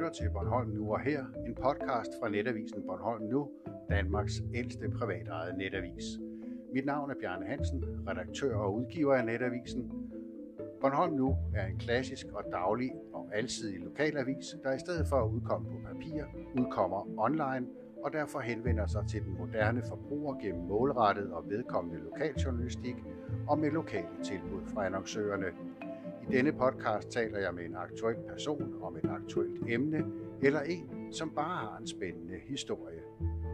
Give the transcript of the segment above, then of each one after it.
lytter til Bornholm Nu og her, en podcast fra netavisen Bornholm Nu, Danmarks ældste privatejede netavis. Mit navn er Bjarne Hansen, redaktør og udgiver af netavisen. Bornholm Nu er en klassisk og daglig og alsidig lokalavis, der i stedet for at udkomme på papir, udkommer online og derfor henvender sig til den moderne forbruger gennem målrettet og vedkommende lokaljournalistik og med lokale tilbud fra annoncørerne. I denne podcast taler jeg med en aktuel person om et aktuelt emne, eller en, som bare har en spændende historie.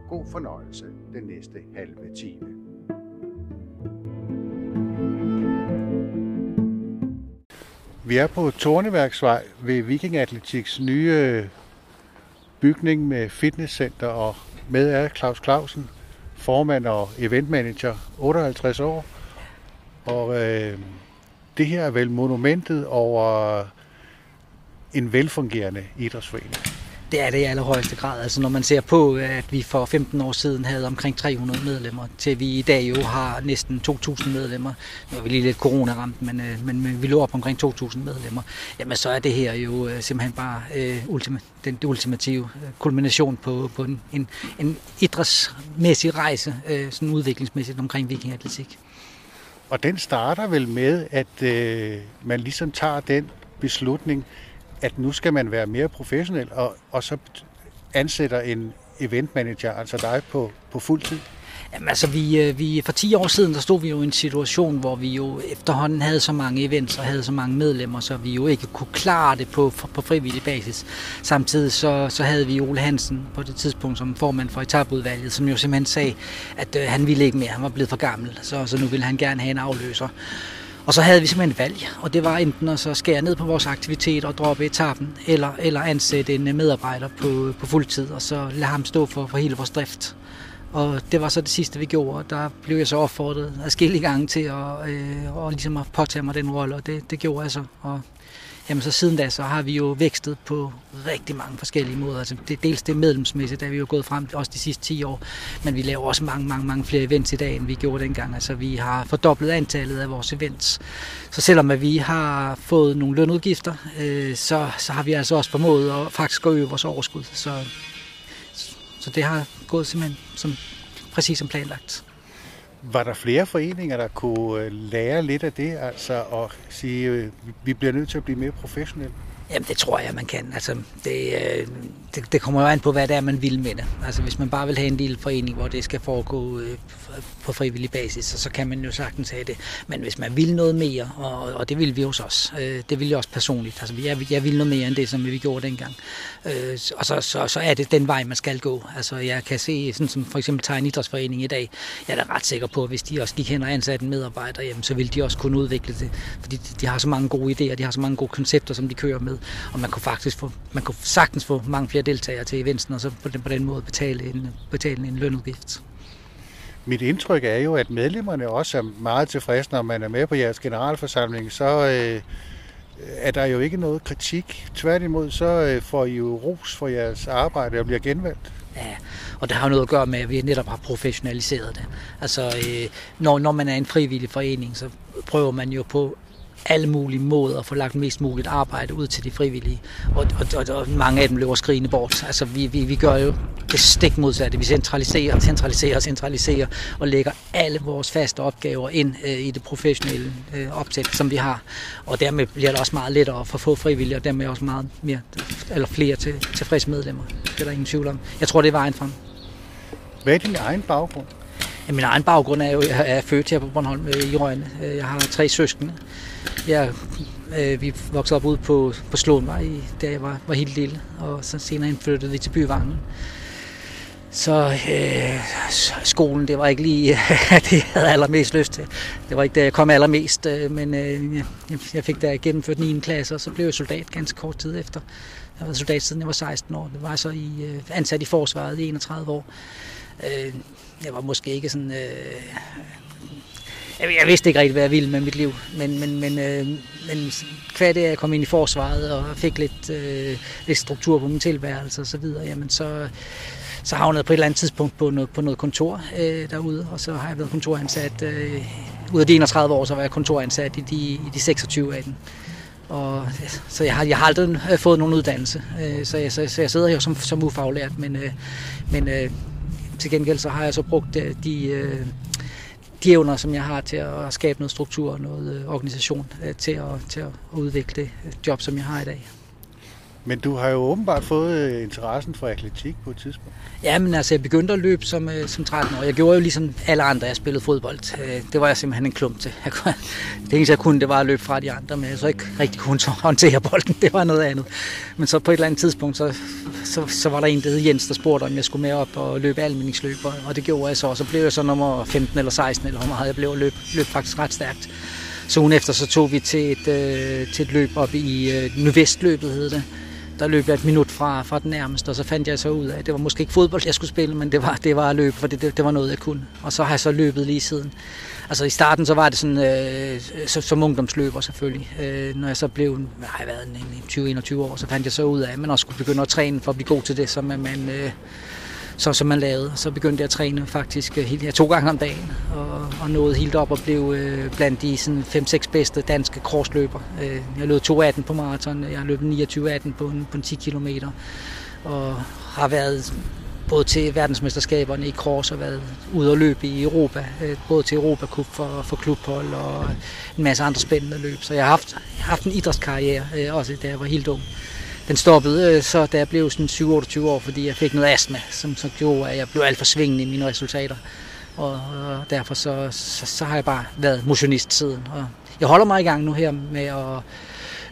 God fornøjelse den næste halve time. Vi er på Torneværksvej ved Viking Atletiks nye øh, bygning med fitnesscenter og med er Claus Clausen, formand og eventmanager, 58 år. Og øh, det her er vel monumentet over en velfungerende idrætsforening. Det er det i allerhøjeste grad. Altså når man ser på, at vi for 15 år siden havde omkring 300 medlemmer, til vi i dag jo har næsten 2.000 medlemmer. Nu er vi lige lidt corona-ramt, men, øh, men vi lå op omkring 2.000 medlemmer. Jamen så er det her jo øh, simpelthen bare øh, ultima, den, den ultimative øh, kulmination på, på en, en, en idrætsmæssig rejse, øh, sådan udviklingsmæssigt omkring vikingatletik. Og den starter vel med, at øh, man ligesom tager den beslutning, at nu skal man være mere professionel, og, og så ansætter en eventmanager, altså dig, på, på fuld tid? Jamen altså, vi, øh, vi, for 10 år siden, der stod vi jo i en situation, hvor vi jo efterhånden havde så mange events og havde så mange medlemmer, så vi jo ikke kunne klare det på, på frivillig basis. Samtidig så, så havde vi Ole Hansen på det tidspunkt som formand for etabudvalget, som jo simpelthen sagde, at øh, han ville ikke mere, han var blevet for gammel, så, så nu ville han gerne have en afløser. Og så havde vi simpelthen et valg, og det var enten at så skære ned på vores aktivitet og droppe etappen, eller, eller ansætte en medarbejder på, på fuld tid, og så lade ham stå for, for hele vores drift. Og det var så det sidste, vi gjorde. Der blev jeg så opfordret adskillige gange til at, øh, og ligesom at påtage mig den rolle, og det, det gjorde jeg så. Og Jamen så siden da, så har vi jo vækstet på rigtig mange forskellige måder. Altså det, dels det medlemsmæssigt, der er vi jo gået frem også de sidste 10 år, men vi laver også mange, mange, mange flere events i dag, end vi gjorde dengang. Altså vi har fordoblet antallet af vores events. Så selvom at vi har fået nogle lønudgifter, øh, så, så har vi altså også formået at faktisk øge vores overskud. Så, så det har gået simpelthen som, præcis som planlagt. Var der flere foreninger, der kunne øh, lære lidt af det, altså at sige, at øh, vi bliver nødt til at blive mere professionelle? Jamen, det tror jeg, man kan. Altså, det, øh, det, det kommer jo an på, hvad det er, man vil med det. Altså, hvis man bare vil have en lille forening, hvor det skal foregå øh, på frivillig basis, så, så kan man jo sagtens have det. Men hvis man vil noget mere, og, og det vil vi hos os, øh, det vil jeg også personligt. Altså, jeg, jeg vil noget mere end det, som vi gjorde dengang. Øh, og så, så, så er det den vej, man skal gå. Altså, jeg kan se, sådan som for eksempel Tegn Idrætsforening i dag, jeg er da ret sikker på, at hvis de også gik hen og ansatte en medarbejder, jamen, så vil de også kunne udvikle det. Fordi de, de har så mange gode idéer, de har så mange gode koncepter, som de kører med. Og man kunne faktisk få, man kunne sagtens få mange flere deltagere til eventsen, og så på den, på den måde betale en, betale en lønudgift. Mit indtryk er jo, at medlemmerne også er meget tilfredse, når man er med på jeres generalforsamling, så øh, er der jo ikke noget kritik. Tværtimod, så øh, får I jo ros for jeres arbejde og bliver genvalgt. Ja, og det har noget at gøre med, at vi netop har professionaliseret det. Altså, øh, når, når man er en frivillig forening, så prøver man jo på alle mulige måder at få lagt mest muligt arbejde ud til de frivillige. Og, og, og, og mange af dem løber skrigende bort. Altså, vi, vi, vi gør jo det stik modsatte. Vi centraliserer, centraliserer, centraliserer og lægger alle vores faste opgaver ind øh, i det professionelle øh, optag, som vi har. Og dermed bliver det også meget lettere at få frivillige, og dermed også meget mere, eller flere til, tilfredse medlemmer. Det er der ingen tvivl om. Jeg tror, det er vejen frem. Hvad er din egen baggrund? Ja, min egen baggrund er jo, at jeg er født her på Bornholm øh, i Røgne. Øh, jeg har tre søskende. Jeg, øh, vi voksede op ude på, på Slåenvej, da jeg var, var helt lille, og så senere flyttede vi til Byvangen. Så øh, skolen, det var ikke lige det, jeg havde allermest lyst til. Det var ikke det, jeg kom allermest, øh, men øh, jeg, jeg fik da gennemført 9. klasse, og så blev jeg soldat ganske kort tid efter. Jeg har været soldat siden jeg var 16 år. Det var så i, øh, ansat i forsvaret i 31 år. Øh, jeg var måske ikke sådan... Øh, jeg, jeg vidste ikke rigtig, hvad jeg ville med mit liv, men, men, men, øh, men hver det, jeg kom ind i forsvaret og fik lidt, øh, lidt struktur på min tilværelse og så videre, jamen så, så havnede jeg på et eller andet tidspunkt på noget, på noget kontor øh, derude, og så har jeg været kontoransat. Øh, ud af de 31 år, så var jeg kontoransat i de, i de 26 af dem. Og, så jeg har, jeg har aldrig øh, fået nogen uddannelse, øh, så, jeg, så, så jeg sidder her som, som ufaglært, men, øh, men øh, til gengæld så har jeg så brugt øh, de, øh, de evner, som jeg har til at skabe noget struktur og noget øh, organisation øh, til, at, til at udvikle det job, som jeg har i dag. Men du har jo åbenbart fået øh, interessen for atletik på et tidspunkt. Ja, men altså, jeg begyndte at løbe som, øh, som 13 år. Jeg gjorde jo ligesom alle andre, jeg spillede fodbold. Øh, det var jeg simpelthen en klump til. Jeg kunne, det eneste, jeg kunne, det var at løbe fra de andre, men jeg så ikke rigtig kunne håndtere bolden. Det var noget andet. Men så på et eller andet tidspunkt, så, så, så var der en, der hed Jens, der spurgte, om jeg skulle med op og løbe almindingsløb, og det gjorde jeg så. Og så blev jeg så nummer 15 eller 16, eller hvor meget jeg blev og løb, løb faktisk ret stærkt. Så ugen efter, så tog vi til et, øh, til et løb op i øh, Nordvestløbet, hed det der løb jeg et minut fra, fra den nærmeste, og så fandt jeg så ud af, at det var måske ikke fodbold, jeg skulle spille, men det var, det var at løbe, for det, det, det var noget, jeg kunne. Og så har jeg så løbet lige siden. Altså i starten, så var det sådan, øh, så, som ungdomsløber selvfølgelig. Øh, når jeg så blev, jeg har været 20-21 år, så fandt jeg så ud af, at man også skulle begynde at træne for at blive god til det, så man, øh, så, som man lavede. Så begyndte jeg at træne faktisk øh, helt, ja, to gange om dagen, og, og nåede helt op og blev øh, blandt de 5-6 bedste danske krossløber. Øh, jeg løb 2.18 på maraton, jeg løb 29.18 på, en, på en 10 km, og har været både til verdensmesterskaberne i cross og været ude og løbe i Europa, øh, både til Europa Cup for, for klubhold og en masse andre spændende løb. Så jeg har haft, jeg har haft en idrætskarriere, øh, også da jeg var helt ung den stoppede øh, så, da jeg blev sådan 27-28 år, fordi jeg fik noget astma, som så gjorde, at jeg blev alt for svingende i mine resultater. Og, og derfor så, så, så har jeg bare været motionist siden. Og jeg holder mig i gang nu her med at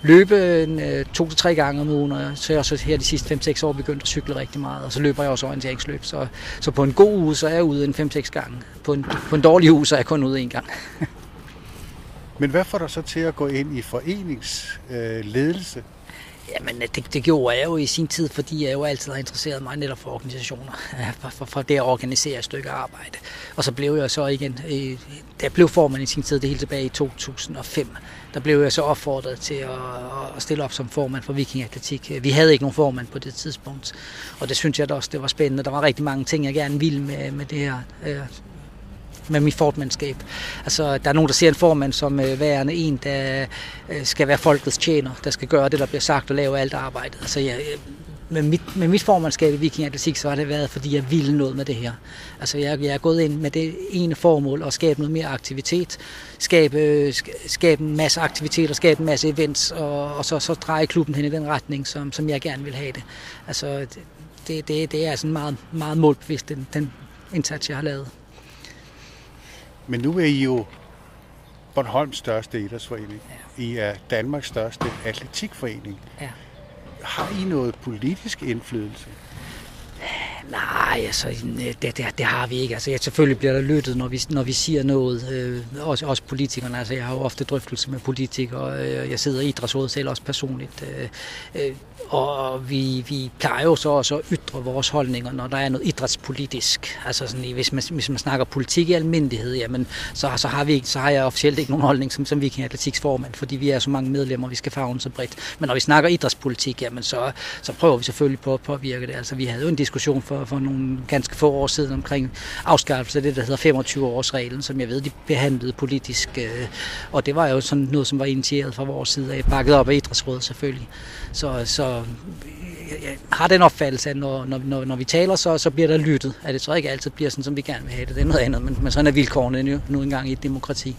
løbe en, øh, to til tre gange om ugen, og så er jeg også her de sidste 5-6 år begyndt at cykle rigtig meget, og så løber jeg også orienteringsløb. Så, så på en god uge, så er jeg ude en 5-6 gange. På en, på en dårlig uge, så er jeg kun ude en gang. Men hvad får dig så til at gå ind i foreningsledelse? Øh, Jamen, det, det gjorde jeg jo i sin tid, fordi jeg jo altid har interesseret mig netop for organisationer, for, for, for det at organisere et stykke arbejde. Og så blev jeg så igen, øh, da jeg blev formand i sin tid, det hele tilbage i 2005, der blev jeg så opfordret til at, at stille op som formand for Viking Atletik. Vi havde ikke nogen formand på det tidspunkt, og det synes jeg da også, det var spændende. Der var rigtig mange ting, jeg gerne ville med, med det her øh, med mit formandskab. Altså, der er nogen, der ser en formand som øh, værende en, der øh, skal være folkets tjener, der skal gøre det, der bliver sagt og lave alt arbejdet. Altså, jeg, øh, med mit, med mit formandskab i Viking Atletik, så har det været, fordi jeg ville noget med det her. Altså, jeg, jeg er gået ind med det ene formål at skabe noget mere aktivitet, skabe, øh, skabe en masse aktiviteter, skabe en masse events, og, og så, så dreje klubben hen i den retning, som, som jeg gerne vil have det. Altså, det, det, det er sådan meget, meget målbevidst, den, den indsats, jeg har lavet. Men nu er I jo Bornholms største idrætsforening. Ja. I er Danmarks største atletikforening. Ja. Har I noget politisk indflydelse? Nej, altså, øh, det, det, det har vi ikke. Altså, jeg, selvfølgelig bliver der lyttet, når vi, når vi siger noget, øh, også, også politikerne. Altså, jeg har jo ofte drøftelse med politikere, øh, jeg sidder i idrætsrådet selv også personligt. Øh, øh, og vi, vi plejer jo så også at ytre vores holdninger, når der er noget idrætspolitisk. Altså sådan, hvis, man, hvis man snakker politik i almindelighed, jamen, så, så, har vi ikke, så har jeg officielt ikke nogen holdning som, som Viking Atletiks formand, fordi vi er så mange medlemmer, vi skal fagne så bredt. Men når vi snakker idrætspolitik, jamen, så, så prøver vi selvfølgelig på at påvirke det. Altså, vi havde jo en diskussion for, for nogle ganske få år siden omkring afskaffelse af det, der hedder 25-årsreglen, som jeg ved, de behandlede politisk. Øh, og det var jo sådan noget, som var initieret fra vores side af, bakket op af idrætsrådet selvfølgelig. Så, så øh, jeg har den opfattelse, at når, når, når vi taler, så, så bliver der lyttet. At det så ikke altid bliver sådan, som vi gerne vil have det. Det er noget andet, men, men sådan er vilkårene nu, nu engang i et demokrati.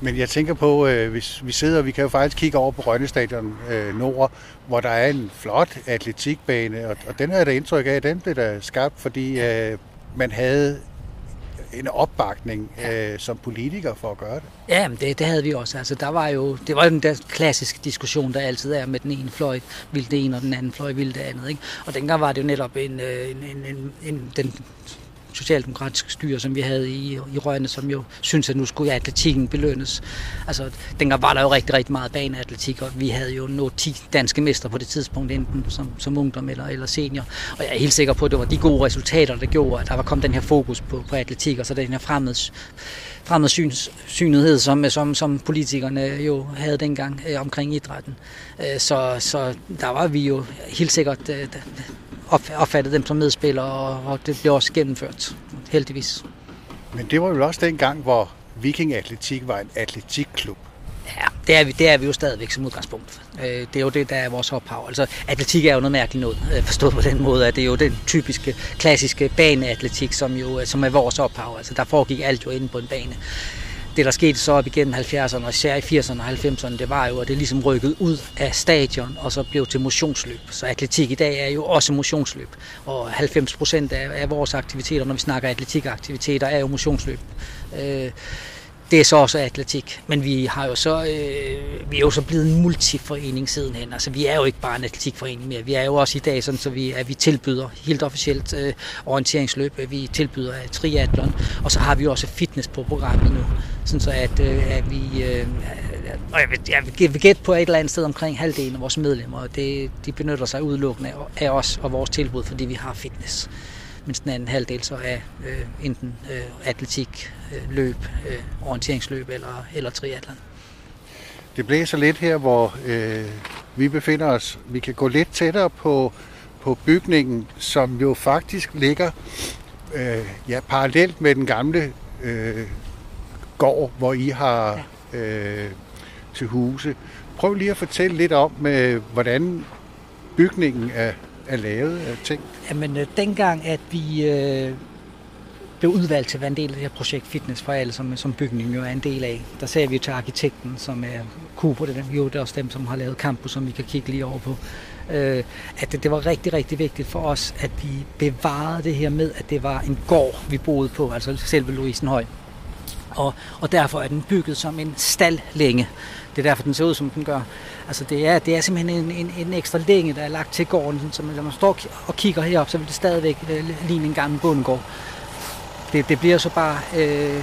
Men jeg tænker på, øh, hvis vi sidder, vi kan jo faktisk kigge over på Rønnestadion øh, Nord, hvor der er en flot atletikbane, og, og den er der indtryk af, den blev der skabt, fordi øh, man havde en opbakning øh, som politiker for at gøre det. Ja, men det, det havde vi også. Altså, der var jo, det var den der klassiske diskussion, der altid er med den ene fløj ville det ene, og den anden fløj ville det andet. Ikke? Og dengang var det jo netop en, øh, en, en, en, en, den socialdemokratisk styre, som vi havde i, i Rønne, som jo synes, at nu skulle atletikken belønnes. Altså, dengang var der jo rigtig, rigtig meget baneatletik, og vi havde jo nået 10 danske mestre på det tidspunkt, enten som, som ungdom eller, eller senior. Og jeg er helt sikker på, at det var de gode resultater, der gjorde, at der var kommet den her fokus på, på atletik, og så den her fremmeds, fremmedsynlighed, som, som, som politikerne jo havde dengang øh, omkring idrætten. Øh, så, så der var vi jo helt sikkert øh, opfattet dem som medspillere, og, og det blev også gennemført, heldigvis. Men det var jo også den gang, hvor Viking Atletik var en atletikklub. Ja, det er, vi, det er vi jo stadigvæk som udgangspunkt. Øh, det er jo det, der er vores ophav. Altså, atletik er jo noget mærkeligt noget, øh, forstået på den måde, at det er jo den typiske, klassiske baneatletik, som jo som er vores ophav. Altså, der foregik alt jo inde på en bane det, der skete så op igennem 70'erne, og især i 80'erne og 90'erne, det var jo, at det ligesom rykkede ud af stadion, og så blev til motionsløb. Så atletik i dag er jo også motionsløb. Og 90 procent af, af vores aktiviteter, når vi snakker atletikaktiviteter, er jo motionsløb. Øh, det er så også atletik, men vi har jo så, øh, vi er jo så blevet en multiforening sidenhen. Altså vi er jo ikke bare en atletikforening mere. Vi er jo også i dag sådan, så vi, at vi tilbyder helt officielt øh, orienteringsløb. Vi tilbyder øh, triathlon, og så har vi også fitness på programmet nu. Sådan så at, øh, at vi, øh, og jeg vil, jeg vil gætte på et eller andet sted omkring halvdelen af vores medlemmer, og det, de benytter sig udelukkende af os og vores tilbud, fordi vi har fitness mens den anden halvdel så er øh, enten øh, atletik, øh, løb, øh, orienteringsløb eller, eller triathlon. Det blæser lidt her, hvor øh, vi befinder os. Vi kan gå lidt tættere på, på bygningen, som jo faktisk ligger øh, ja, parallelt med den gamle øh, gård, hvor I har ja. øh, til huse. Prøv lige at fortælle lidt om, øh, hvordan bygningen er, er lavet af ting. Jamen, øh, dengang, at vi øh, blev udvalgt til at være en del af det her projekt Fitness for alle, som, som bygningen jo er en del af, der sagde vi til arkitekten, som er Kubo, det, jo, det er også dem, som har lavet campus, som vi kan kigge lige over på, øh, at det, det var rigtig, rigtig vigtigt for os, at vi bevarede det her med, at det var en gård, vi boede på, altså selve Louisenhøj. Og, og derfor er den bygget som en stallænge. Det er derfor, den ser ud, som den gør. Altså, det er, det er simpelthen en, en, en ekstra længe, der er lagt til gården. Så når man står og kigger herop, så vil det stadigvæk øh, ligne en gammel bondegård. Det, det bliver så bare øh,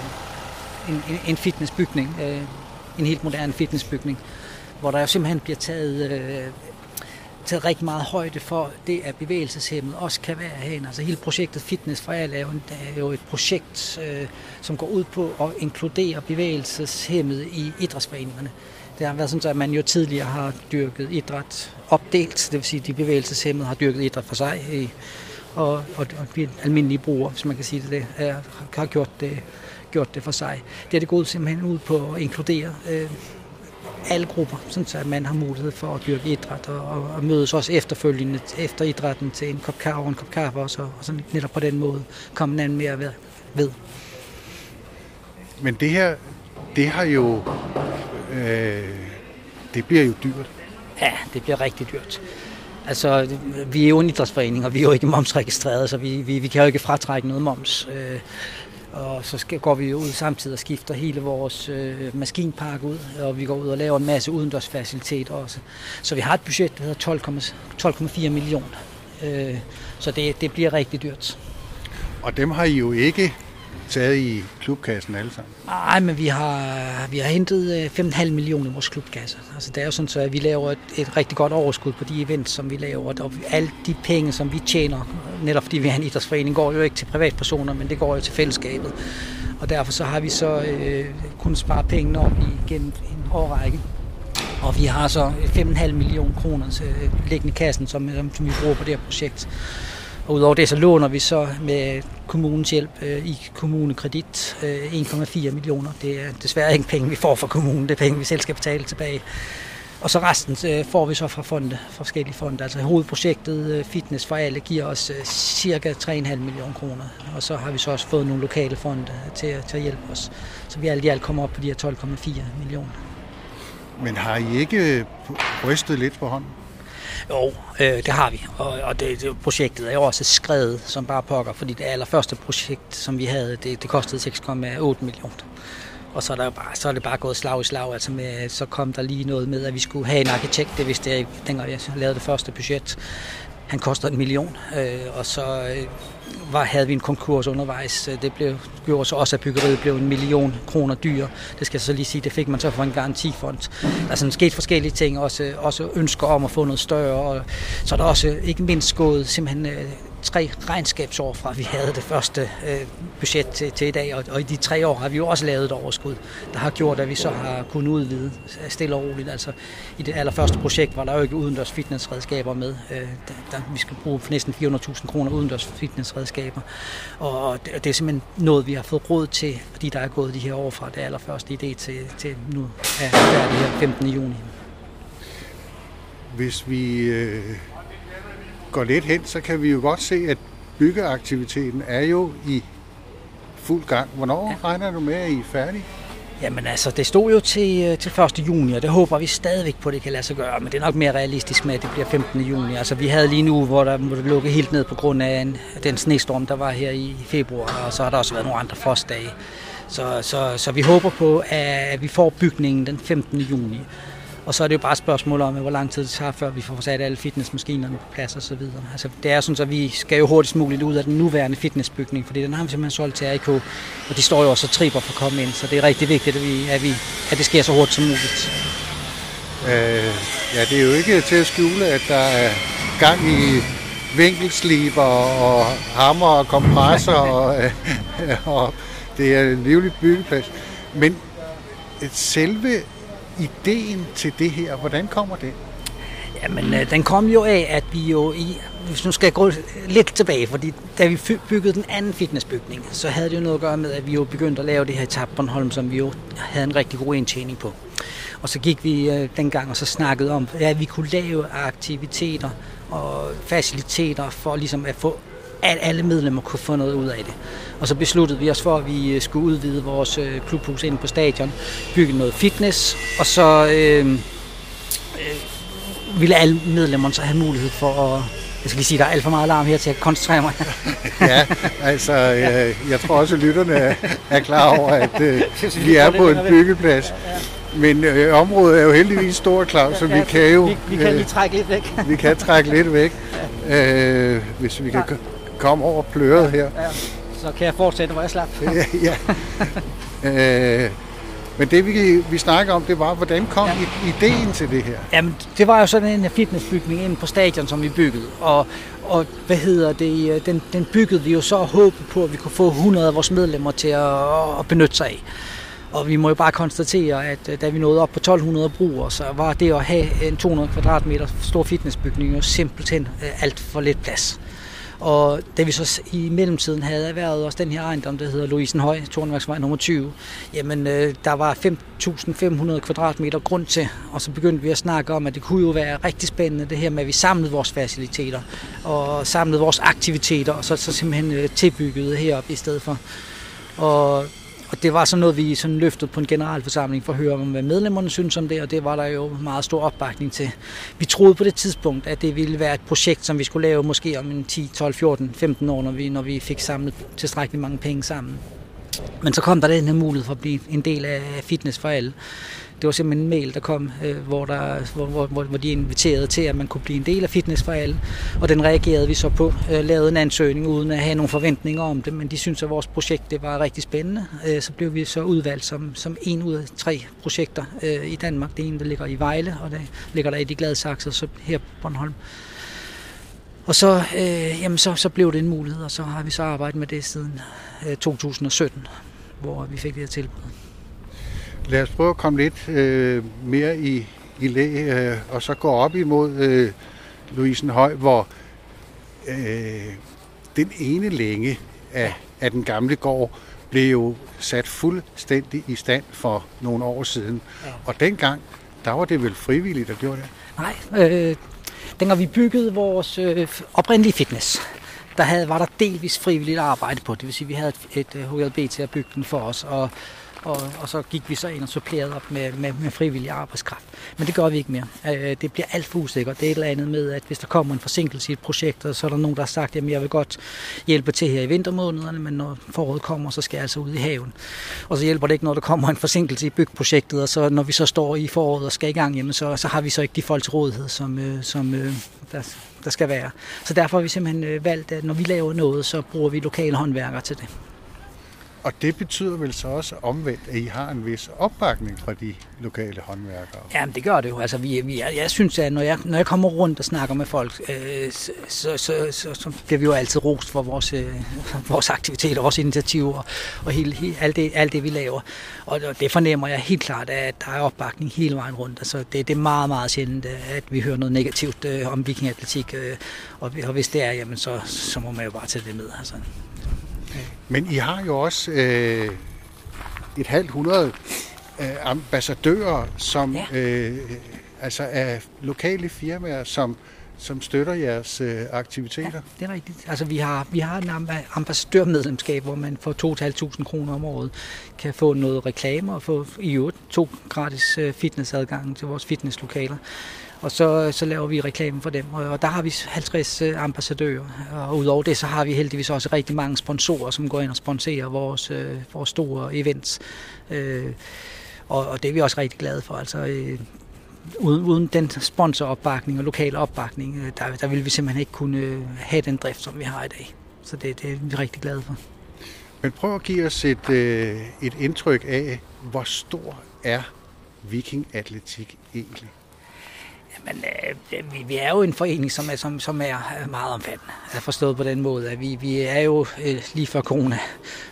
en, en fitnessbygning. Øh, en helt moderne fitnessbygning, hvor der jo simpelthen bliver taget øh, taget rigtig meget højde for det, at bevægelseshemmet også kan være herinde. Altså hele projektet Fitness for alle er jo, er jo et projekt, øh, som går ud på at inkludere bevægelseshemmet i idrætsforeningerne. Det har været sådan, at man jo tidligere har dyrket idræt opdelt, det vil sige, at de bevægelseshemmede har dyrket idræt for sig, i, og, og, og vi almindelige brugere, hvis man kan sige det, er, har gjort det, gjort det for sig. Det er det gået simpelthen ud på at inkludere øh, alle grupper, sådan så man har mulighed for at dyrke idræt og, og, og mødes også efterfølgende efter idrætten til en kop kaffe og en kop kaffe også, og, og sådan netop på den måde komme anden mere ved. ved. Men det her, det har jo, øh, det bliver jo dyrt. Ja, det bliver rigtig dyrt. Altså, vi er jo en idrætsforening, og vi er jo ikke momsregistreret, så vi, vi, vi kan jo ikke fratrække noget moms. Øh, og så skal, går vi ud samtidig og skifter hele vores øh, maskinpark ud, og vi går ud og laver en masse udendørsfaciliteter også. Så vi har et budget, der hedder 12,4 millioner. Øh, så det, det bliver rigtig dyrt. Og dem har I jo ikke taget i klubkassen alle sammen? Nej, men vi har, vi har hentet øh, 5,5 millioner i vores klubkasse. Altså, det er jo sådan, så at vi laver et, et rigtig godt overskud på de events, som vi laver. Og alle de penge, som vi tjener, netop fordi vi er en idrætsforening, går jo ikke til privatpersoner, men det går jo til fællesskabet. Og derfor så har vi så øh, kunnet spare pengene op igennem en årrække. Og vi har så 5,5 millioner kroner til, liggende i kassen, som, som vi bruger på det her projekt. Og udover det, så låner vi så med kommunens hjælp øh, i kommunekredit øh, 1,4 millioner. Det er desværre ikke penge, vi får fra kommunen, det er penge, vi selv skal betale tilbage. Og så resten øh, får vi så fra fonde, forskellige fonde. Altså hovedprojektet øh, Fitness for alle giver os øh, cirka 3,5 millioner kroner. Og så har vi så også fået nogle lokale fonde til, til at hjælpe os. Så vi alt i alt kommer op på de her 12,4 millioner. Men har I ikke øh, rystet lidt på hånden? Jo, øh, det har vi, og, og det, det, projektet er jo også skrevet som bare pokker, fordi det allerførste projekt, som vi havde, det, det kostede 6,8 millioner. Og så er, der bare, så er det bare gået slag i slag, altså med, så kom der lige noget med, at vi skulle have en arkitekt, det vidste jeg ikke, dengang jeg lavede det første budget. Han koster en million, øh, og så øh, var, havde vi en konkurs undervejs. Øh, det blev, gjorde så også, at byggeriet blev en million kroner dyr. Det skal jeg så lige sige, det fik man så fra en garantifond. Altså, der er sådan sket forskellige ting, også, også ønsker om at få noget større. Og så er der også ikke mindst gået simpelthen øh, tre regnskabsår fra, vi havde det første øh, budget til, til i dag, og, og i de tre år har vi jo også lavet et overskud, der har gjort, at vi så har kunnet udvide øh, stille og roligt. Altså i det allerførste projekt var der jo ikke udendørs fitnessredskaber med. Øh, der, der, vi skal bruge næsten 400.000 kroner udendørs fitnessredskaber, og det, det er simpelthen noget, vi har fået råd til, fordi der er gået de her år fra det allerførste idé til, til nu er det her 15. juni. Hvis vi øh, går lidt hen, så kan vi jo godt se, at byggeaktiviteten er jo i fuld gang. Hvornår ja. regner du med, at I er færdige? Jamen altså, det stod jo til, øh, til 1. juni, og det håber vi stadigvæk på, at det kan lade sig gøre. Men det er nok mere realistisk med, at det bliver 15. juni. Altså, vi havde lige nu, hvor der måtte lukke helt ned på grund af en, den snestorm, der var her i februar, og så har der også været nogle andre frostdage. Så, så, så vi håber på, at vi får bygningen den 15. juni. Og så er det jo bare et spørgsmål om, hvor lang tid det tager, før vi får sat alle fitnessmaskinerne på plads og så videre. Altså, det er sådan, at vi skal jo hurtigst muligt ud af den nuværende fitnessbygning, fordi den har vi simpelthen solgt til RIK, og de står jo også og triber for at komme ind, så det er rigtig vigtigt, at, vi, at, vi, at det sker så hurtigt som muligt. Øh, ja, det er jo ikke til at skjule, at der er gang i vinkelsliber og hammer og kompressor, og, og det er en livlig byggeplads. Men selve ideen til det her, hvordan kommer det? Jamen, øh, den kom jo af, at vi jo i, hvis nu skal jeg gå lidt tilbage, fordi da vi byggede den anden fitnessbygning, så havde det jo noget at gøre med, at vi jo begyndte at lave det her i Bornholm, som vi jo havde en rigtig god indtjening på. Og så gik vi øh, dengang og så snakkede om, at vi kunne lave aktiviteter og faciliteter for ligesom at få at alle medlemmer kunne få noget ud af det. Og så besluttede vi os for, at vi øh, skulle udvide vores øh, klubhus ind på stadion, bygge noget fitness, og så øh, øh, ville alle medlemmerne så have mulighed for at jeg skal lige sige, at der er alt for meget alarm her til at koncentrere mig. ja, altså, jeg, jeg tror også, at lytterne er klar over, at øh, vi er på en byggeplads. Men øh, området er jo heldigvis stort, Claus, så vi kan jo... Vi, vi kan lige trække lidt væk. vi kan trække lidt væk, øh, hvis vi kan kom over pløret her. Ja, så kan jeg fortsætte, hvor jeg slap. ja, ja. Øh, men det vi, vi snakker om, det var, hvordan kom ja. ideen til det her? Jamen, det var jo sådan en fitnessbygning inde på stadion, som vi byggede. Og, og hvad hedder det, den, den byggede vi jo så håbet på, at vi kunne få 100 af vores medlemmer til at, at benytte sig af. Og vi må jo bare konstatere, at øh, da vi nåede op på 1200 brugere, så var det at have en 200 kvadratmeter stor fitnessbygning jo simpelthen øh, alt for lidt plads. Og da vi så i mellemtiden havde erhvervet også den her ejendom, der hedder Louisenhøj, Tornværksvej nummer 20, jamen øh, der var 5.500 kvadratmeter grund til, og så begyndte vi at snakke om, at det kunne jo være rigtig spændende det her med, at vi samlede vores faciliteter og samlede vores aktiviteter, og så, så simpelthen øh, tilbyggede heroppe i stedet for. Og og det var sådan noget, vi sådan løftede på en generalforsamling for at høre, hvad medlemmerne synes om det, og det var der jo meget stor opbakning til. Vi troede på det tidspunkt, at det ville være et projekt, som vi skulle lave måske om en 10, 12, 14, 15 år, når vi, når vi fik samlet tilstrækkeligt mange penge sammen. Men så kom der den her mulighed for at blive en del af Fitness for alle. Det var simpelthen en mail, der kom, øh, hvor, der, hvor, hvor, hvor de inviterede til, at man kunne blive en del af Fitness for alle. Og den reagerede vi så på, øh, lavede en ansøgning uden at have nogle forventninger om det, men de syntes, at vores projekt det var rigtig spændende. Øh, så blev vi så udvalgt som, som en ud af tre projekter øh, i Danmark. Det ene, der ligger i Vejle, og det ligger der i de glade sakser, så her på Bornholm. Og så, øh, jamen så, så blev det en mulighed, og så har vi så arbejdet med det siden øh, 2017, hvor vi fik det her tilbud. Lad os prøve at komme lidt øh, mere i, i læ, øh, og så gå op imod øh, Louisen Høj, hvor øh, den ene længe af, af den gamle gård blev jo sat fuldstændig i stand for nogle år siden. Ja. Og dengang, der var det vel frivilligt, der gjorde det? Nej, øh, dengang vi byggede vores øh, oprindelige fitness, der havde, var der delvis frivilligt arbejde på. Det vil sige, at vi havde et, et HLB til at bygge den for os, og og, og så gik vi så ind og supplerede op med, med, med frivillig arbejdskraft. Men det gør vi ikke mere. Øh, det bliver alt for usikkert. Det er et eller andet med, at hvis der kommer en forsinkelse i et projekt, så er der nogen, der har sagt, at jeg vil godt hjælpe til her i vintermånederne, men når foråret kommer, så skal jeg altså ud i haven. Og så hjælper det ikke, når der kommer en forsinkelse i byggeprojektet, og så når vi så står i foråret og skal i gang, jamen, så, så har vi så ikke de folk til rådighed, som, øh, som øh, der, der skal være. Så derfor har vi simpelthen øh, valgt, at når vi laver noget, så bruger vi lokale håndværkere til det. Og det betyder vel så også omvendt, at I har en vis opbakning fra de lokale håndværkere? Jamen, det gør det jo. Altså, vi, vi, jeg, jeg synes, at når jeg, når jeg kommer rundt og snakker med folk, øh, så, så, så, så, så bliver vi jo altid rost for vores, øh, vores aktiviteter, vores initiativer og hele, hele, alt, det, alt det, vi laver. Og det fornemmer jeg helt klart, at der er opbakning hele vejen rundt. Altså, det, det er meget, meget sjældent, at vi hører noget negativt øh, om vikingatletik. Øh, og, og hvis det er, jamen, så, så må man jo bare tage det med. Altså. Men I har jo også øh, et halvt hundrede øh, ambassadører, som ja. øh, altså er lokale firmaer, som som støtter jeres øh, aktiviteter? Ja, det er rigtigt. Altså, vi har, vi har en ambassadørmedlemskab, hvor man for 2.500 kroner om året kan få noget reklame og få i øvrigt to gratis øh, fitnessadgang til vores fitnesslokaler. Og så, så laver vi reklame for dem, og, der har vi 50 øh, ambassadører. Og udover det, så har vi heldigvis også rigtig mange sponsorer, som går ind og sponsorer vores, øh, vores store events. Øh, og, og det er vi også rigtig glade for. Altså, øh, uden, uden den sponsoropbakning og lokale opbakning, øh, der, der ville vi simpelthen ikke kunne øh, have den drift, som vi har i dag. Så det, det er vi rigtig glade for. Men prøv at give os et, øh, et indtryk af, hvor stor er vikingatletik egentlig? Men øh, vi, vi er jo en forening, som er, som, som er øh, meget omfattende. Jeg forstået på den måde, at vi, vi er jo øh, lige før corona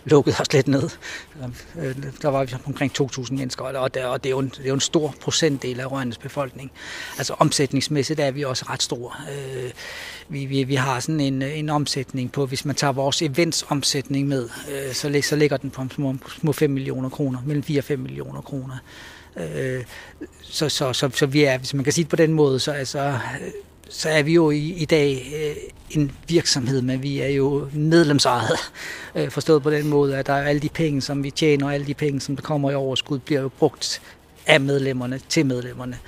lukket os lidt ned. Øh, der var vi omkring 2.000 mennesker, og, der, og det, er jo en, det er jo en stor procentdel af Rønnes befolkning. Altså omsætningsmæssigt er vi også ret store. Øh, vi, vi, vi har sådan en, en omsætning på, hvis man tager vores eventsomsætning med, øh, så, så ligger den på små, små 5 millioner kroner, mellem 4 og 5 millioner kroner. Øh, så, så, så, så vi er, hvis man kan sige det på den måde, så, altså, så er vi jo i, i dag øh, en virksomhed, men vi er jo medlemsejet. Øh, forstået på den måde, at der er alle de penge, som vi tjener, og alle de penge, som der kommer i overskud, bliver jo brugt af medlemmerne til medlemmerne.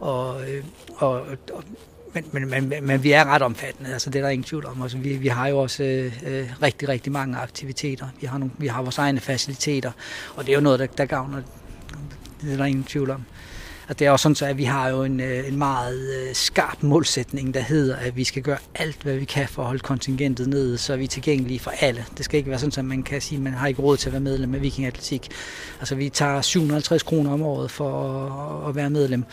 Og, øh, og, og men, men, men, men vi er ret omfattende, altså det er der ingen tvivl om. Altså, vi, vi har jo også øh, øh, rigtig, rigtig mange aktiviteter. Vi har, nogle, vi har vores egne faciliteter, og det er jo noget, der, der gavner det er der ingen tvivl om. Og det er også sådan, så at vi har jo en, øh, en meget øh, skarp målsætning, der hedder, at vi skal gøre alt, hvad vi kan for at holde kontingentet nede, så er vi tilgængelige for alle. Det skal ikke være sådan, at man kan sige, at man har ikke råd til at være medlem af Viking Atletik. Altså vi tager 750 kroner om året for at være medlem,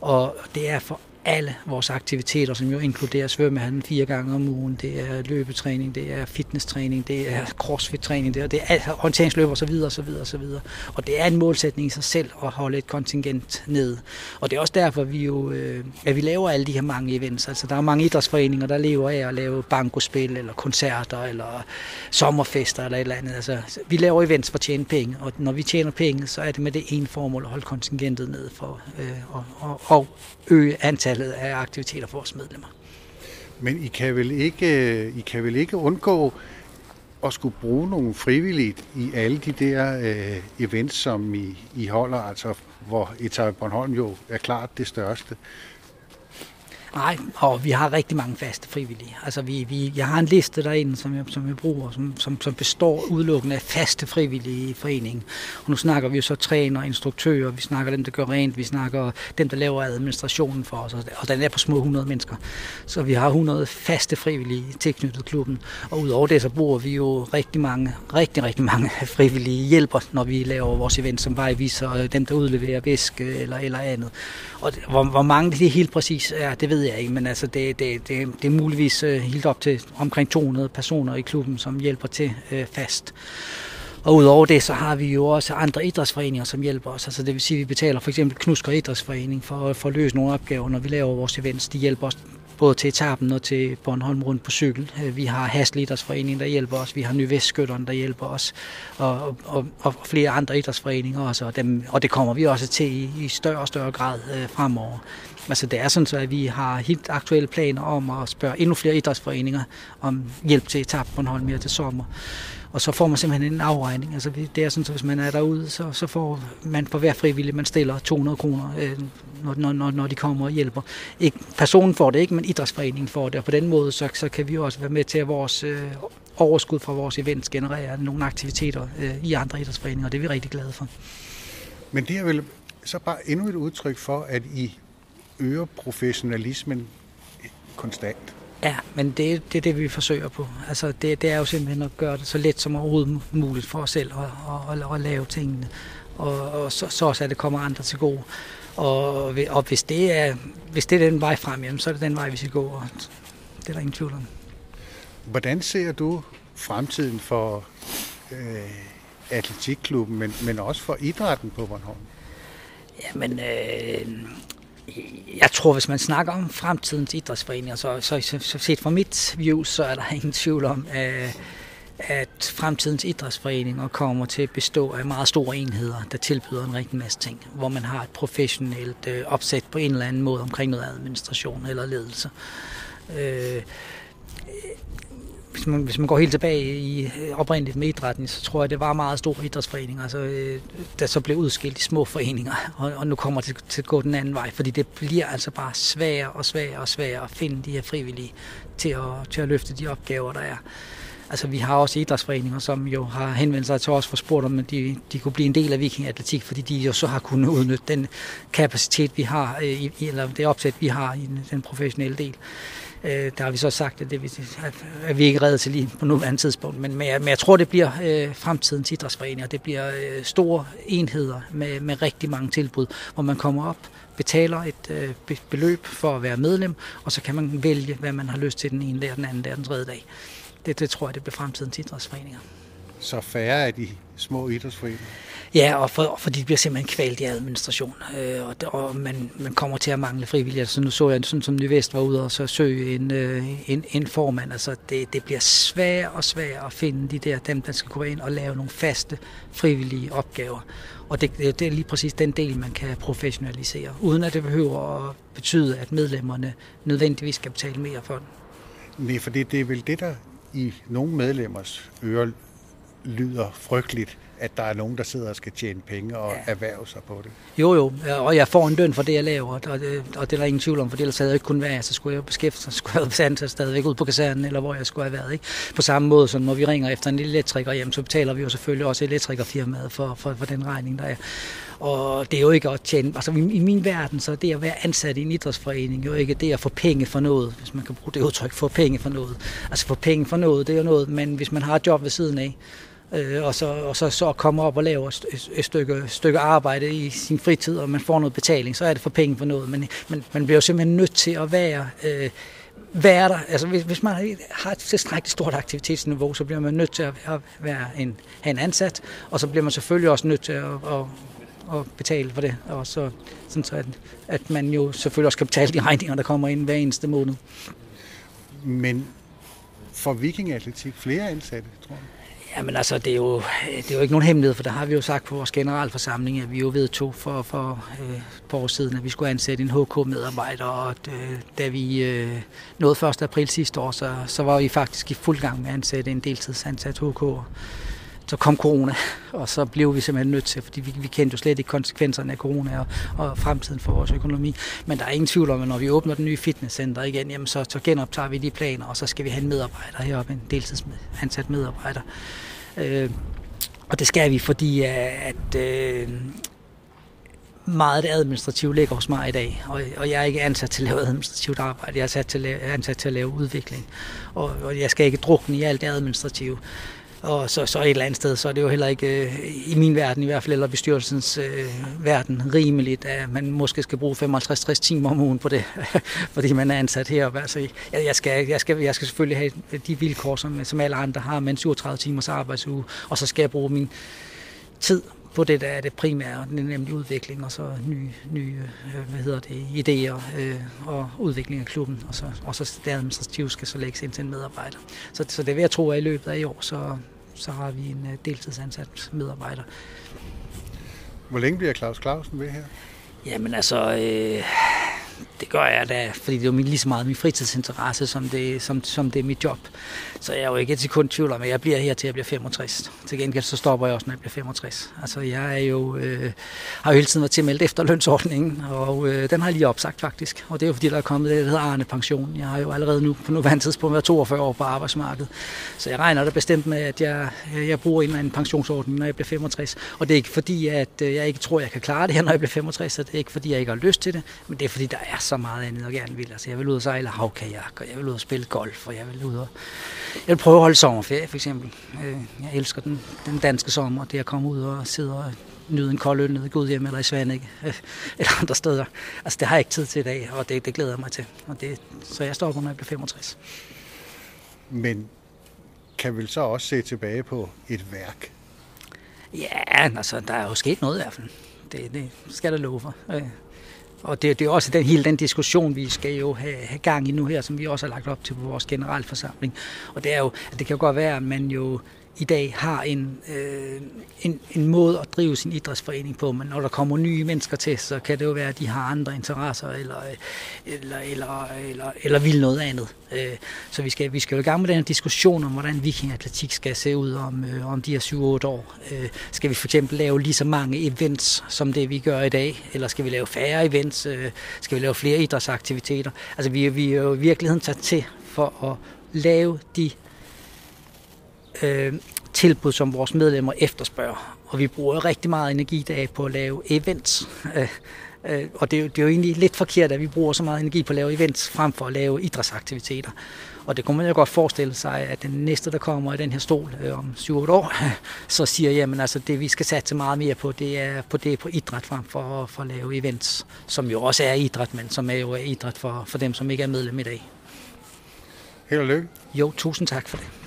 og det er for alle vores aktiviteter, som jo inkluderer svømmehallen fire gange om ugen. Det er løbetræning, det er fitnesstræning, det er crossfit-træning, det er, det er orienteringsløb og så videre, og så videre, og så videre. Og det er en målsætning i sig selv at holde et kontingent ned. Og det er også derfor, vi jo, øh, at vi laver alle de her mange events. Altså, der er mange idrætsforeninger, der lever af at lave bankospil, eller koncerter, eller sommerfester, eller et eller andet. Altså, vi laver events for at tjene penge, og når vi tjener penge, så er det med det ene formål at holde kontingentet ned for øh, og, og, og øge antallet af aktiviteter for vores medlemmer. Men I kan vel ikke, øh, I kan vel ikke undgå at skulle bruge nogle frivilligt i alle de der øh, events, som I, I holder, altså hvor Etape Bornholm jo er klart det største. Nej, og vi har rigtig mange faste frivillige. Altså vi, vi, jeg har en liste derinde, som jeg, som jeg bruger, som, som, som består udelukkende af faste frivillige i foreningen. Og nu snakker vi jo så træner, instruktører, vi snakker dem, der gør rent, vi snakker dem, der laver administrationen for os, og den er på små 100 mennesker. Så vi har 100 faste frivillige tilknyttet klubben, og udover det, så bruger vi jo rigtig mange, rigtig, rigtig mange frivillige hjælper, når vi laver vores event, som vejviser, dem, der udleverer væske eller, eller andet. Og hvor, hvor mange det helt præcis er, det ved jeg ikke, men altså det, det, det, det er muligvis uh, helt op til omkring 200 personer i klubben, som hjælper til øh, fast. Og udover det, så har vi jo også andre idrætsforeninger, som hjælper os. Altså det vil sige, at vi betaler for eksempel Knusker Idrætsforening for, for at løse nogle opgaver, når vi laver vores events. De hjælper os både til etappen og til Bornholm rundt på cykel. Øh, vi har Hasle Idrætsforening, der hjælper os. Vi har Nyvestskytteren, der hjælper os. Og, og, og flere andre idrætsforeninger også. Og, dem, og det kommer vi også til i, i større og større grad øh, fremover. Altså det er sådan så, at vi har helt aktuelle planer om at spørge endnu flere idrætsforeninger om hjælp til etappen Bornholm mere til sommer. Og så får man simpelthen en afregning. Altså det er sådan, så hvis man er derude, så, så får man på hver frivillig, man stiller 200 kroner, øh, når, når, når de kommer og hjælper. Ikke, personen får det ikke, men idrætsforeningen får det. Og på den måde, så, så kan vi også være med til, at vores øh, overskud fra vores events genererer nogle aktiviteter øh, i andre idrætsforeninger, og det er vi rigtig glade for. Men det er vel så bare endnu et udtryk for, at I øger professionalismen konstant. Ja, men det, det er det, vi forsøger på. Altså, det, det er jo simpelthen at gøre det så let som overhovedet muligt for os selv at, at, at, at lave tingene. Og, og så, så også, at det kommer andre til gode. Og, og hvis, det er, hvis det er den vej frem, jamen, så er det den vej, vi skal gå. Og det er der ingen tvivl om. Hvordan ser du fremtiden for øh, atletikklubben, men, men også for idrætten på Bornholm? Jamen, øh, jeg tror, hvis man snakker om fremtidens idrætsforeninger, så, så, så set fra mit view, så er der ingen tvivl om, at, at fremtidens idrætsforeninger kommer til at bestå af meget store enheder, der tilbyder en rigtig masse ting, hvor man har et professionelt øh, opsæt på en eller anden måde omkring noget administration eller ledelse. Øh, hvis man, hvis man går helt tilbage i øh, oprindeligt med idrætten, så tror jeg, det var meget store idrætsforeninger, altså, øh, der så blev udskilt i små foreninger, og, og nu kommer det til at gå den anden vej, fordi det bliver altså bare sværere og sværere og sværere at finde de her frivillige til at, til at løfte de opgaver, der er. Altså, vi har også idrætsforeninger, som jo har henvendt sig til os for spurgt om, at de, de kunne blive en del af Viking Atletik, fordi de jo så har kunnet udnytte den kapacitet, vi har, øh, eller det opsæt, vi har i den professionelle del. Øh, der har vi så sagt, at det at vi ikke reddet til lige på nuværende tidspunkt, men, men, jeg, men jeg tror, det bliver øh, fremtidens idrætsforeninger. Det bliver øh, store enheder med, med rigtig mange tilbud, hvor man kommer op, betaler et øh, beløb for at være medlem, og så kan man vælge, hvad man har lyst til den ene der, den anden der, den tredje dag. Det, det tror jeg, det bliver fremtidens idrætsforeninger. Så færre af de små idrætsforeninger? Ja, og, for, fordi det bliver simpelthen kvalt i administration, øh, og, og man, man kommer til at mangle frivillige. Så nu så jeg, sådan som Nyvest var ude og så søge en, øh, en, en formand. Altså, det, det bliver svært og svært at finde de der, dem, der skal gå ind og lave nogle faste frivillige opgaver. Og det, det er lige præcis den del, man kan professionalisere, uden at det behøver at betyde, at medlemmerne nødvendigvis skal betale mere for den. Nej, for det, det er vel det, der i nogle medlemmers ører lyder frygteligt, at der er nogen, der sidder og skal tjene penge og ja. erhverve sig på det. Jo, jo, og jeg får en løn for det, jeg laver, og det, og det er der ingen tvivl om, for ellers havde jeg ikke kun været, så skulle jeg beskæftige sig, skulle jeg have stadigvæk ud på kasernen, eller hvor jeg skulle have været. Ikke? På samme måde, som når vi ringer efter en elektriker hjem, så betaler vi jo selvfølgelig også elektrikerfirmaet for, for, for den regning, der er. Og det er jo ikke at tjene, altså i min verden, så er det at være ansat i en idrætsforening jo ikke det at få penge for noget, hvis man kan bruge det udtryk, få penge for noget. Altså få penge for noget, det er jo noget, men hvis man har et job ved siden af, øh, og, så, og så, så komme op og lave et, et stykke, stykke arbejde i sin fritid, og man får noget betaling, så er det for penge for noget. Men, men man bliver jo simpelthen nødt til at være... Øh, være der. Altså, hvis, hvis man har et tilstrækkeligt stort aktivitetsniveau, så bliver man nødt til at være en, have en ansat, og så bliver man selvfølgelig også nødt til at, at, at betale for det, og så, sådan så at, at man jo selvfølgelig også kan betale de regninger, der kommer ind hver eneste måned. Men for vikingatletik flere ansatte, tror jeg? Jamen altså, det er, jo, det er jo ikke nogen hemmelighed, for der har vi jo sagt på vores generalforsamling, at vi jo vedtog for, for øh, et par år siden, at vi skulle ansætte en HK-medarbejder, og at, øh, da vi øh, nåede 1. april sidste år, så, så var vi faktisk i fuld gang med at ansætte en deltidsansat HK. Så kom corona, og så blev vi simpelthen nødt til, fordi vi, vi kendte jo slet ikke konsekvenserne af corona og, og fremtiden for vores økonomi. Men der er ingen tvivl om, at når vi åbner den nye fitnesscenter igen, jamen så, så genoptager vi de planer, og så skal vi have en medarbejder heroppe, en deltidsansat medarbejder. Øh, og det skal vi, fordi øh, at øh, meget af det administrative ligger hos mig i dag, og, og jeg er ikke ansat til at lave administrativt arbejde, jeg er ansat til at lave, ansat til at lave udvikling, og, og jeg skal ikke drukne i alt det administrative. Og så, så et eller andet sted, så er det jo heller ikke, øh, i min verden i hvert fald, eller bestyrelsens øh, verden, rimeligt, at man måske skal bruge 55-60 timer om ugen på det, fordi man er ansat her. Altså, jeg, jeg, skal, jeg, skal, jeg skal selvfølgelig have de vilkår, som, som alle andre har, med en 37 timers arbejdsuge, og så skal jeg bruge min tid på det, der er det primære, nemlig udvikling, og så nye, nye øh, hvad hedder det, idéer øh, og udvikling af klubben, og så, og så det administrative skal så lægges ind til en medarbejder. Så, så det vil jeg tro, at i løbet af i år, så, så har vi en øh, deltidsansat medarbejder. Hvor længe bliver Claus Clausen ved her? Jamen altså, øh, det gør jeg da, fordi det er jo lige så meget min fritidsinteresse, som det, som, som det er mit job. Så jeg er jo ikke et sekund tvivl om, at jeg bliver her til jeg bliver 65. Til gengæld så stopper jeg også, når jeg bliver 65. Altså jeg er jo, øh, har jo hele tiden været tilmeldt efter lønsordningen, og øh, den har jeg lige opsagt faktisk. Og det er jo fordi, der er kommet det, der hedder Arne Pension. Jeg har jo allerede nu på nuværende tidspunkt været 42 år på arbejdsmarkedet. Så jeg regner da bestemt med, at jeg, øh, jeg bruger en eller anden pensionsordning, når jeg bliver 65. Og det er ikke fordi, at øh, jeg ikke tror, jeg kan klare det her, når jeg bliver 65. Så det er ikke fordi, jeg ikke har lyst til det, men det er fordi, der er så så meget andet, og gerne vil. Altså, jeg vil ud og sejle havkajak, og jeg vil ud og spille golf, og jeg vil ud og... Jeg vil prøve at holde sommerferie, for eksempel. Øh, jeg elsker den, den danske sommer, det at komme ud og sidde og nyde en kold øl nede i Gudhjem eller i Svanike øh, eller andre steder. Altså, det har jeg ikke tid til i dag, og det, det glæder jeg mig til. Og det, så jeg stopper, når jeg bliver 65. Men kan vel så også se tilbage på et værk? Ja, altså, der er jo sket noget i hvert fald. Det, det skal der love for. Og det, det er også den, hele den diskussion, vi skal jo have, have gang i nu her, som vi også har lagt op til på vores generalforsamling. Og det er jo, at det kan jo godt være, at man jo i dag har en, øh, en, en måde at drive sin idrætsforening på, men når der kommer nye mennesker til, så kan det jo være, at de har andre interesser, eller, eller, eller, eller, eller vil noget andet. Øh, så vi skal, vi skal jo i gang med den her diskussion om, hvordan vikingatletik skal se ud om, øh, om de her 7-8 år. Øh, skal vi for eksempel lave lige så mange events, som det vi gør i dag, eller skal vi lave færre events, øh, skal vi lave flere idrætsaktiviteter? Altså vi, vi er jo i virkeligheden sat til for at lave de øh, tilbud, som vores medlemmer efterspørger. Og vi bruger rigtig meget energi der på at lave events. Øh, øh, og det er, jo, det er jo egentlig lidt forkert, at vi bruger så meget energi på at lave events, frem for at lave idrætsaktiviteter. Og det kunne man jo godt forestille sig, at den næste, der kommer i den her stol øh, om 7-8 år, så siger, jamen altså det vi skal satse meget mere på, det er på, det på idræt frem for, for at lave events, som jo også er idræt, men som er jo idræt for, for dem, som ikke er medlem i dag. Held og lykke. Jo, tusind tak for det.